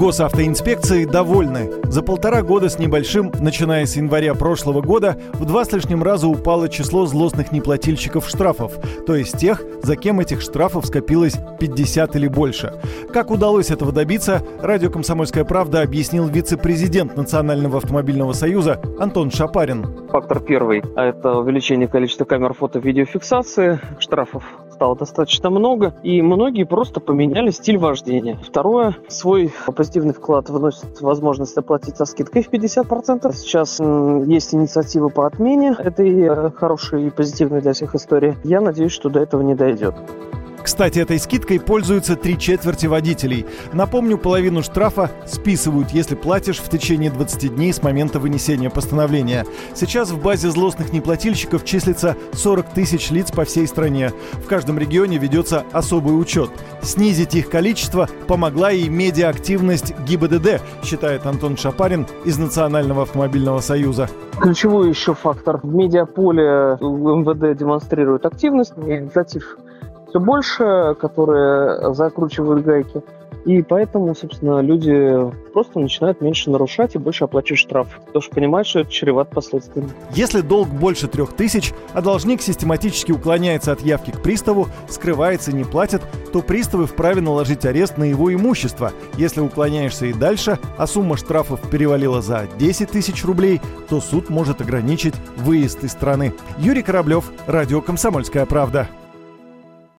Госавтоинспекции довольны. За полтора года с небольшим, начиная с января прошлого года, в два с лишним раза упало число злостных неплательщиков штрафов, то есть тех, за кем этих штрафов скопилось 50 или больше. Как удалось этого добиться, радио «Комсомольская правда» объяснил вице-президент Национального автомобильного союза Антон Шапарин. Фактор первый – это увеличение количества камер фото-видеофиксации штрафов стало достаточно много, и многие просто поменяли стиль вождения. Второе, свой позитивный вклад вносит возможность оплатить со скидкой в 50%. Сейчас есть инициатива по отмене этой э, хорошей и позитивной для всех истории. Я надеюсь, что до этого не дойдет. Кстати, этой скидкой пользуются три четверти водителей. Напомню, половину штрафа списывают, если платишь в течение 20 дней с момента вынесения постановления. Сейчас в базе злостных неплательщиков числится 40 тысяч лиц по всей стране. В каждом регионе ведется особый учет. Снизить их количество помогла и медиаактивность ГИБДД, считает Антон Шапарин из Национального автомобильного союза. Ключевой еще фактор. В медиаполе МВД демонстрирует активность, инициатив все больше, которые закручивают гайки. И поэтому, собственно, люди просто начинают меньше нарушать и больше оплачивать штраф, потому что понимают, что это чревато последствиями. Если долг больше трех тысяч, а должник систематически уклоняется от явки к приставу, скрывается и не платит, то приставы вправе наложить арест на его имущество. Если уклоняешься и дальше, а сумма штрафов перевалила за 10 тысяч рублей, то суд может ограничить выезд из страны. Юрий Кораблев, Радио «Комсомольская правда».